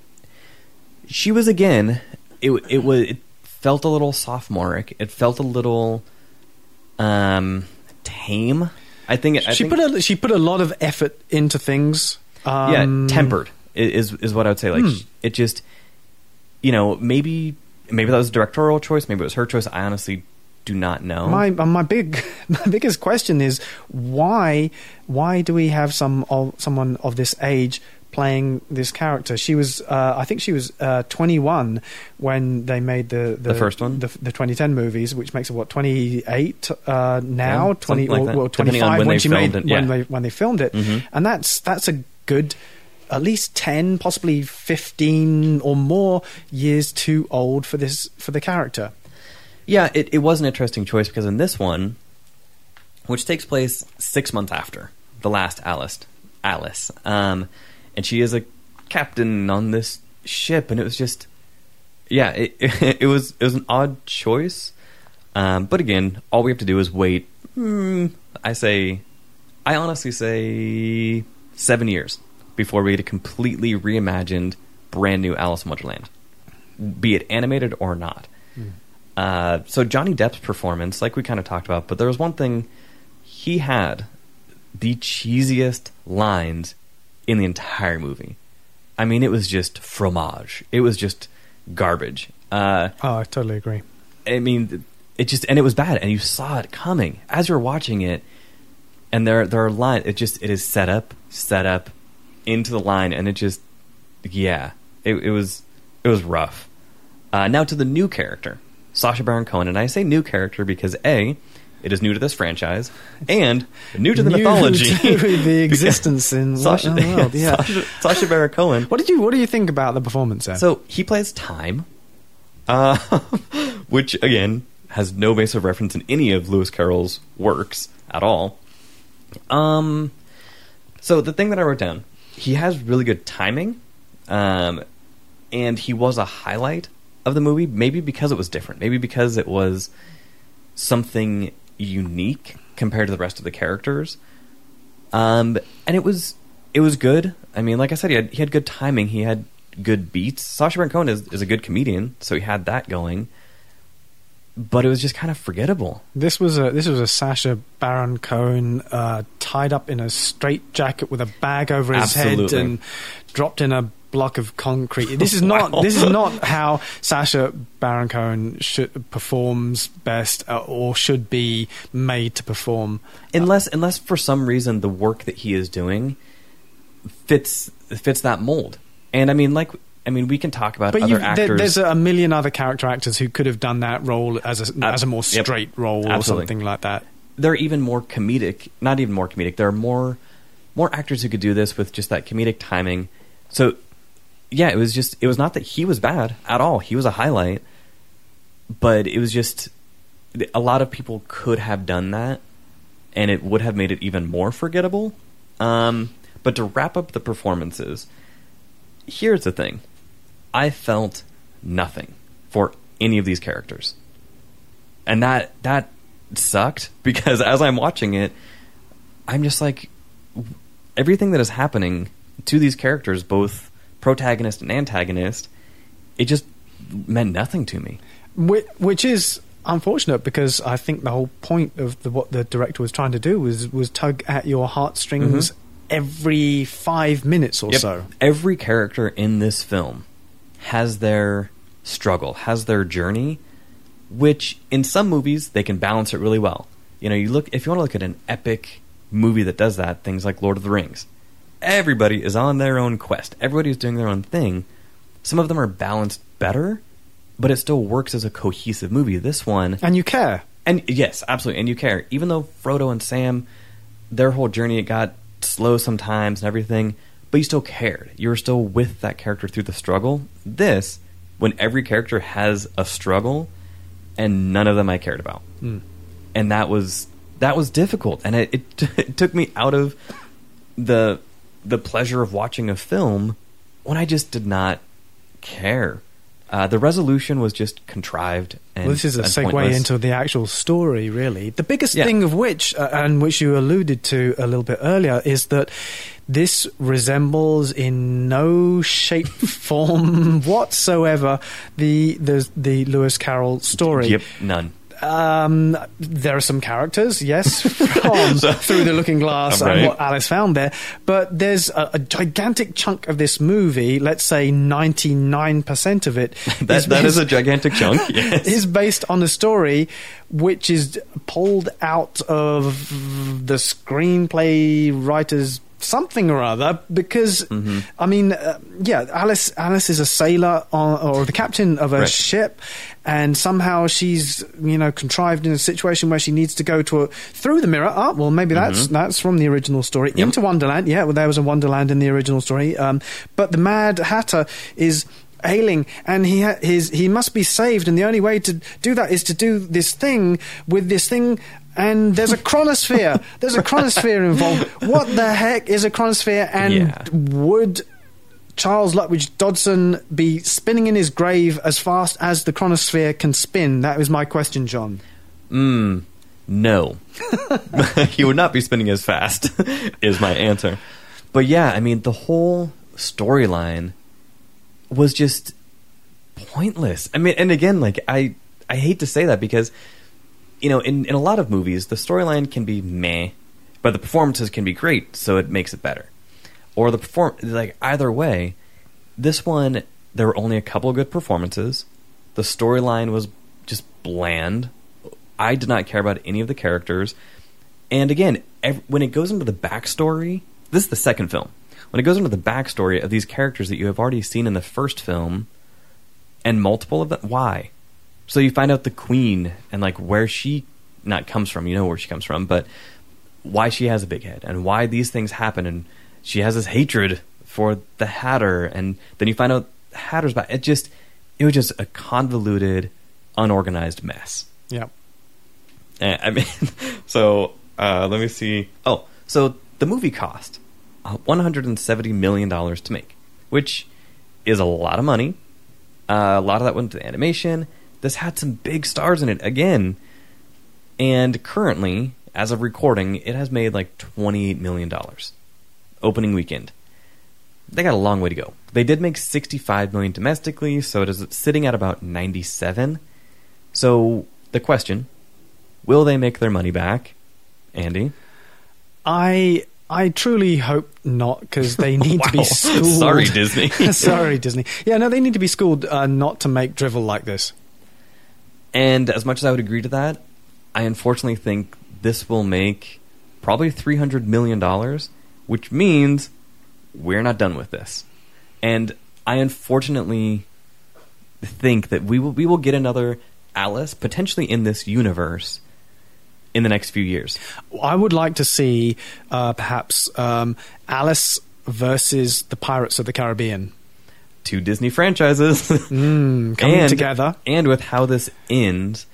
she was again. It it was it felt a little sophomoric. It felt a little um, tame. I think I She think, put a she put a lot of effort into things. Um, yeah tempered is is what I would say. Like Hmm. it just you know maybe maybe that was a directorial choice. Maybe it was her choice. I honestly do not know. My uh, my big [laughs] my biggest question is why why do we have some of someone of this age playing this character? She was uh, I think she was uh, 21 when they made the the, The first one? the, the 2010 movies, which makes it what 28 uh, now Yeah, 20 like or, well, 25 when when they she filmed made it, yeah. when they when they filmed it, Mhm. and that's that's a good. At least ten, possibly fifteen or more years too old for this for the character. Yeah, it, it was an interesting choice because in this one, which takes place six months after the last Alice, Alice, um, and she is a captain on this ship, and it was just, yeah, it, [laughs] it was it was an odd choice, um, but again, all we have to do is wait. Hmm, I say, I honestly say seven years before we get a completely reimagined, brand new Alice in Wonderland, be it animated or not. Uh, so Johnny Depp's performance, like we kind of talked about, but there was one thing he had the cheesiest lines in the entire movie. I mean, it was just fromage. It was just garbage. Uh, Oh, I totally agree. I mean, it just and it was bad, and you saw it coming as you're watching it. And there, there are lines. It just it is set up, set up into the line, and it just, yeah, it, it was it was rough. Uh, now to the new character, Sacha Baron Cohen, and I say new character because a, it is new to this franchise, and new to the New mythology, to the [laughs] existence in Sasha, what the world, yeah. [laughs] Sasha, Sacha Baron Cohen. What did you What do you think about the performance? Then? So he plays Time, uh, [laughs] which again has no base of reference in any of Lewis Carroll's works at all. Um, so the thing that I wrote down, he has really good timing, um, and he was a highlight of the movie. Maybe because it was different. Maybe because it was something unique compared to the rest of the characters. Um, and it was it was good. I mean, like I said, he had he had good timing. He had good beats. Sacha Baron Cohen is, is a good comedian, so he had that going. But it was just kind of forgettable. this was a this was a Sacha Baron Cohen uh, tied up in a straight jacket with a bag over his head and dropped in a block of concrete. [laughs] This is not this is not how Sacha Baron Cohen should performs best uh, or should be made to perform. Unless unless for some reason the work that he is doing fits fits that mold. And I mean, like I mean, we can talk about But other there, actors. there's a million other character actors who could have done that role as a, as a more yep. straight role or something like that. there are even more comedic not even more comedic there are more more actors who could do this with just that comedic timing so yeah it was just it was not that he was bad at all. He was a highlight. But it was just a lot of people could have done that and it would have made it even more forgettable. Um, but to wrap up the performances here's the thing. I felt nothing for any of these characters. And that that sucked [laughs] because as I'm watching it, I'm just like everything that is happening to these characters, both protagonist and antagonist, it just meant nothing to me. Which, which is unfortunate because I think the whole point of the, what the director was trying to do was was tug at your heartstrings mm-hmm. every five minutes or Yep. so. Every character in this film has their struggle, has their journey, which in some movies they can balance it really well. You know, you look if you want to look at an epic movie that does that, things like Lord of the Rings. Everybody is on their own quest. Everybody is doing their own thing. Some of them are balanced better, but it still works as a cohesive movie. This one And you care. and yes, absolutely. And you care. Even though Frodo and Sam, their whole journey, it got slow sometimes and everything, but you still cared. You were still with that character through the struggle. This, when every character has a struggle, and none of them I cared about, Mm. and that was that was difficult, and it, it, [laughs] it took me out of the the pleasure of watching a film when I just did not care. Uh, the resolution was just contrived. And, Well, this is a segue pointless. into the actual story, really. The biggest Yeah. thing of which, uh, and which you alluded to a little bit earlier, is that this resembles in no shape, [laughs] form whatsoever the the the Lewis Carroll story. Yep, none. Um, there are some characters, yes, [laughs] from through the Looking Glass Right. and what Alice found there. But there's a, a gigantic chunk of this movie. Let's say ninety nine percent of it [laughs] That that is a gigantic chunk. [laughs] Yes. is based on a story which is pulled out of the screenplay writer's something or other because Mm-hmm. I mean uh, yeah Alice Alice is a sailor on, or the captain of a Right. ship and somehow she's you know contrived in a situation where she needs to go to a, through the mirror ah well maybe that's that's from the original story Mm-hmm. Yep. into Wonderland yeah well there was a Wonderland in the original story um, but the Mad Hatter is ailing and he ha- his he must be saved and the only way to do that is to do this thing with this thing and there's a chronosphere there's a chronosphere involved what the heck is a chronosphere and Yeah. would Charles Lutwidge Dodgson be spinning in his grave as fast as the chronosphere can spin that was my question John Mm, no. [laughs] he would not be spinning as fast, [laughs] is my answer. But yeah, I mean, the whole storyline was just pointless. I mean, and again, like, I, I hate to say that because, you know, in, in a lot of movies, the storyline can be meh, but the performances can be great, so it makes it better. Or the perform, like, either way, this one, there were only a couple of good performances. The storyline was just bland. I did not care about any of the characters. And again, when it goes into the backstory, this is the second film. When it goes into the backstory of these characters that you have already seen in the first film, and multiple of them, why? So you find out the queen and like where she not comes from. You know where she comes from, but why she has a big head and why these things happen, and she has this hatred for the Hatter, and then you find out Hatter's back. It just, it was just a convoluted, unorganized mess. yeah Eh, I mean, [laughs] so uh, let me see. Oh, so the movie cost uh, one hundred and seventy million dollars to make, which is a lot of money. Uh, a lot of that went to animation. This had some big stars in it again, and currently, as of recording, it has made like twenty-eight million dollars opening weekend. They got a long way to go. They did make sixty-five million domestically, so it is sitting at about ninety-seven. So the question Will they make their money back? Andy? I I truly hope not because they [laughs] need to be schooled. Sorry, Disney. [laughs] Sorry, Disney. Yeah, no, they need to be schooled uh, not to make drivel like this. And as much as I would agree to that, I unfortunately think this will make probably $300 million, which means we're not done with this. And I unfortunately think that we will, we will get another Alice, potentially in this universe, in the next few years. I would like to see uh, perhaps um, Alice versus the Pirates of the Caribbean Two Disney franchises. mm, [laughs] coming and, together. And with how this ends,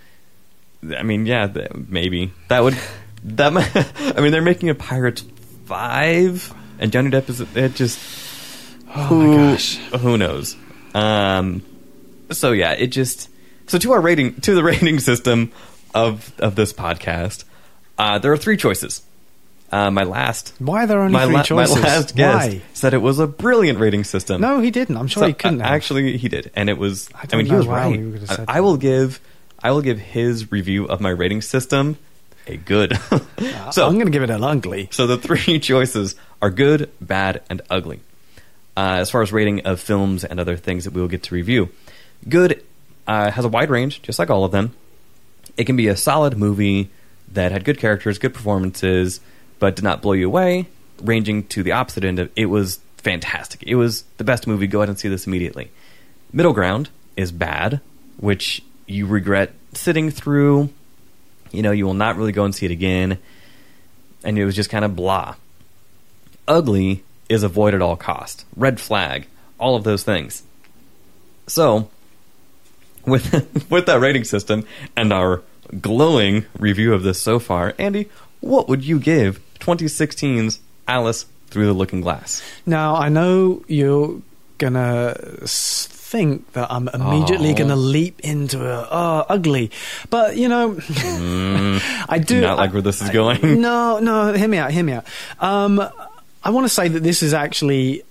I mean, yeah, th- maybe that would that. Might, [laughs] I mean, they're making a Pirates five, and Johnny Depp is it just. Oh who, my gosh. Who knows? Um. So yeah, it just so to our rating to the [laughs] rating system of of this podcast. Uh, there are three choices. Uh, my last Why are there only my, three la- choices? my last guest Why? said it was a brilliant rating system. No, he didn't. I'm sure So, he couldn't. uh, have. actually, he did, and it was. I I, mean, he was right. I, I will give, I will give his review of my rating system a good. [laughs] so, I'm going to give it an ugly. so the three [laughs] choices are good, bad, and ugly. Uh, as far as rating of films and other things that we will get to review, good uh, has a wide range, just like all of them. It can be a solid movie that had good characters, good performances, but did not blow you away. Ranging to the opposite end of it was fantastic. It was the best movie. Go ahead and see this immediately. Middle ground is bad, which you regret sitting through. You know, you will not really go and see it again. And it was just kind of blah. Ugly is avoid at all cost. Red flag. All of those things. So, with [laughs] with that rating system and our glowing review of this so far, Andy, what would you give 2016's Alice Through the Looking Glass? Now I know you're gonna think that I'm immediately Oh. gonna leap into a oh ugly, but you know, [laughs] I do Mm. Not like where this is going. [laughs] No, no, hear me out, hear me out. Um, I want to say that this is actually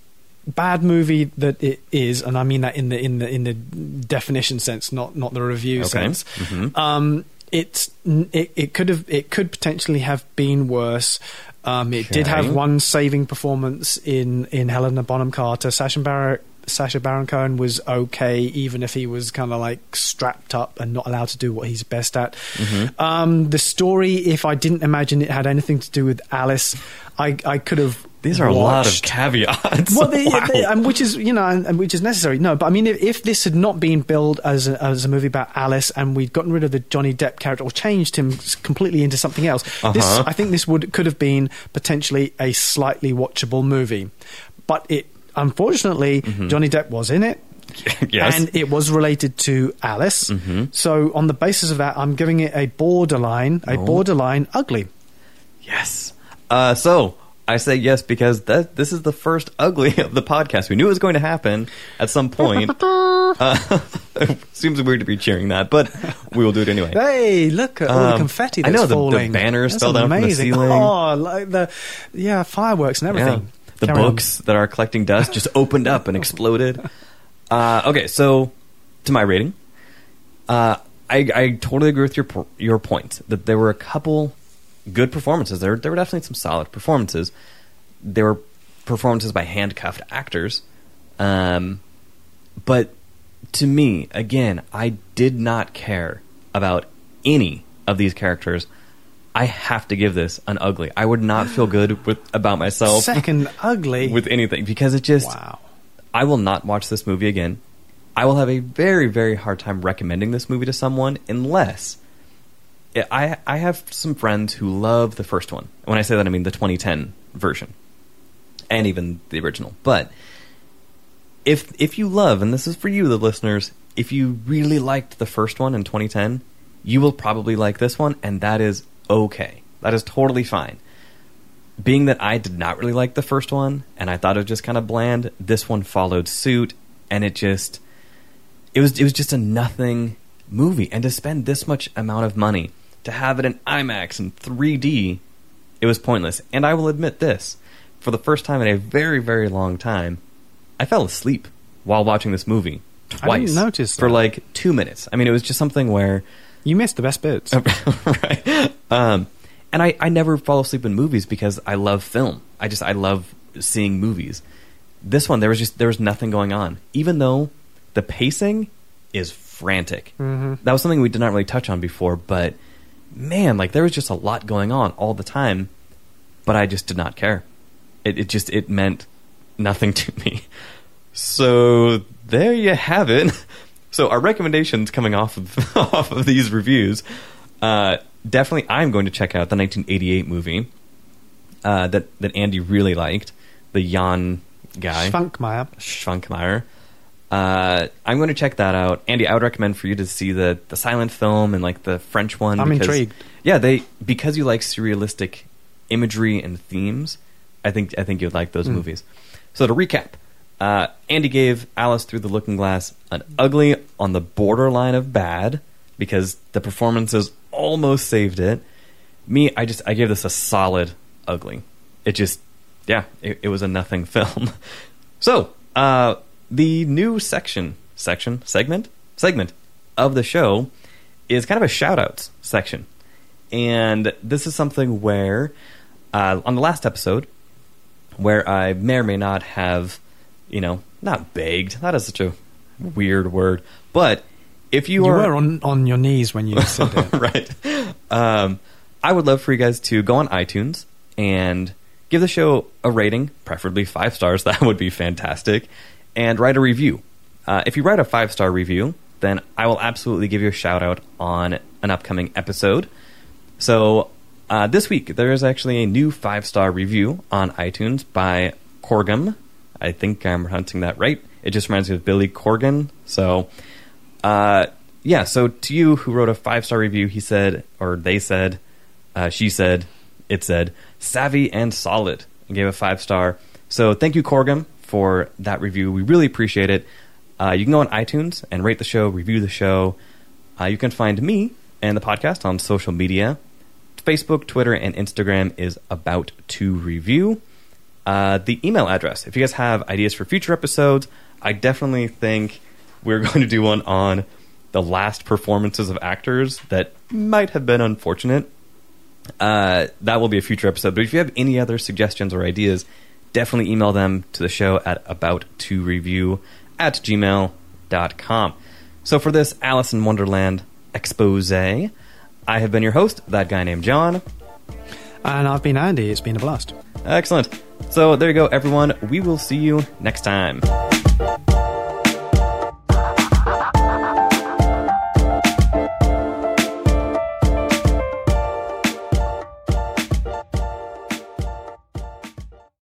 bad movie that it is, and I mean that in the in the in the definition sense, not not the review Okay. sense. Mhm. Um, it's it, it could have it could potentially have been worse. Um, it did have one saving performance in in Helena Bonham Carter. Sacha Baron Sacha Baron Cohen was okay, even if he was kind of like strapped up and not allowed to do what he's best at. Mm-hmm. Um, the story, if I didn't imagine it had anything to do with Alice, I I could have. These are a lot of caveats. well, they, [laughs] Wow. they- and which is you know, and, and which is necessary. No, but I mean, if, if this had not been billed as a, as a movie about Alice, and we'd gotten rid of the Johnny Depp character or changed him completely into something else, this Uh-huh. I think this would could have been potentially a slightly watchable movie. But it, unfortunately, Johnny Depp was in it. Mm-hmm. [laughs] yes. And it was related to Alice. So, on the basis of that, I'm giving it a borderline, a Oh. borderline ugly. Yes. Uh, so I say yes because that this is the first ugly [laughs] of the podcast. We knew it was going to happen at some point. [laughs] uh, [laughs] seems weird to be cheering that, but we will do it anyway. Hey, look at all the Um, confetti I that's know, the- the banners That's fell down from the amazing. ceiling. Oh, like the yeah, fireworks and Yeah. everything. The Carry on. books that are collecting dust just opened up and exploded. Uh, okay, so to my rating, uh, I, I totally agree with your your point that there were a couple good performances. There there were definitely some solid performances. There were performances by handcuffed actors, um, but to me, again, I did not care about any of these characters. I have to give this an ugly. I would not feel [sighs] good with about myself Second [laughs] ugly. with anything because it just wow. I will not watch this movie again. I will have a very very hard time recommending this movie to someone unless I I have some friends who love the first one. When I say that I mean the 2010 version and even the original. But if if you love and this is for you the listeners, if you really liked the first one in 2010, you will probably like this one and that is okay. That is totally fine being that I did not really like the first one and I thought it was just kind of bland, this one followed suit and it just it was it was just a nothing movie and to spend this much amount of money to have it in IMAX and 3D it was pointless. And I will admit this, for the first time in a very very long time, I fell asleep while watching this movie twice. notice for like 2 minutes. I mean it was just something where You missed the best bits. [laughs] right. Um, and I, I never fall asleep in movies because I love film. I just I love seeing movies. This one there was just there was nothing going on. Even though the pacing is frantic. Mhm. That was something we did not really touch on before, but man, like there was just a lot going on all the time, but I just did not care. It it just it meant nothing [laughs] to me. So there you have it. [laughs] So our recommendations coming off of [laughs] off of these reviews, uh, definitely I'm going to check out the 1988 movie uh, that that Andy really liked, the Jan guy Funkmeyer. Švankmajer. Uh, I'm going to check that out, Andy. I would recommend for you to see the the silent film and like the French one. I'm because- intrigued. Yeah, they because you like surrealistic imagery and themes. I think I think you'd like those Mm. movies. So to recap, uh, Andy gave Alice Through the Looking Glass an ugly on the borderline of bad because the performances almost saved it. Me, I just I gave this a solid ugly. It just yeah, it, it was a nothing [laughs] film. so uh, the new section section segment segment of the show is kind of a shout outs section. And this is something where, uh, on the last episode, where I may or may not have, you know, not begged, that is such a weird word, but if you, You are. were on, on your knees when you [laughs] said it. right. Um, I would love for you guys to go on iTunes and give the show a rating, preferably five stars. [laughs] That would be fantastic. And write a review. Uh, if you write a five star review, then I will absolutely give you a shout out on an upcoming episode. So uh, this week there is actually a new five star review on iTunes by Corgum. I think I'm pronouncing that right. It just reminds me of Billy Corgan. So uh, yeah, so to you who wrote a five star review, he said, or they said, uh, she said, it said, savvy and solid, and gave a five star. So thank you, Corgum, for that review. We really appreciate it. Uh, you can go on iTunes and rate the show, review the show. Uh, you can find me and the podcast on social media. Facebook, Twitter, and Instagram is about to review. Uh, the email address, if you guys have ideas for future episodes, I definitely think we're [laughs] going to do one on the last performances of actors that might have been unfortunate. Uh, that will be a future episode. But if you have any other suggestions or ideas, definitely email them to the show at about to review at gmail.com. So for this Alice in Wonderland expose, I have been your host, that guy named John. And I've been Andy. It's been a blast. Excellent. So there you go, everyone. We will see you next time.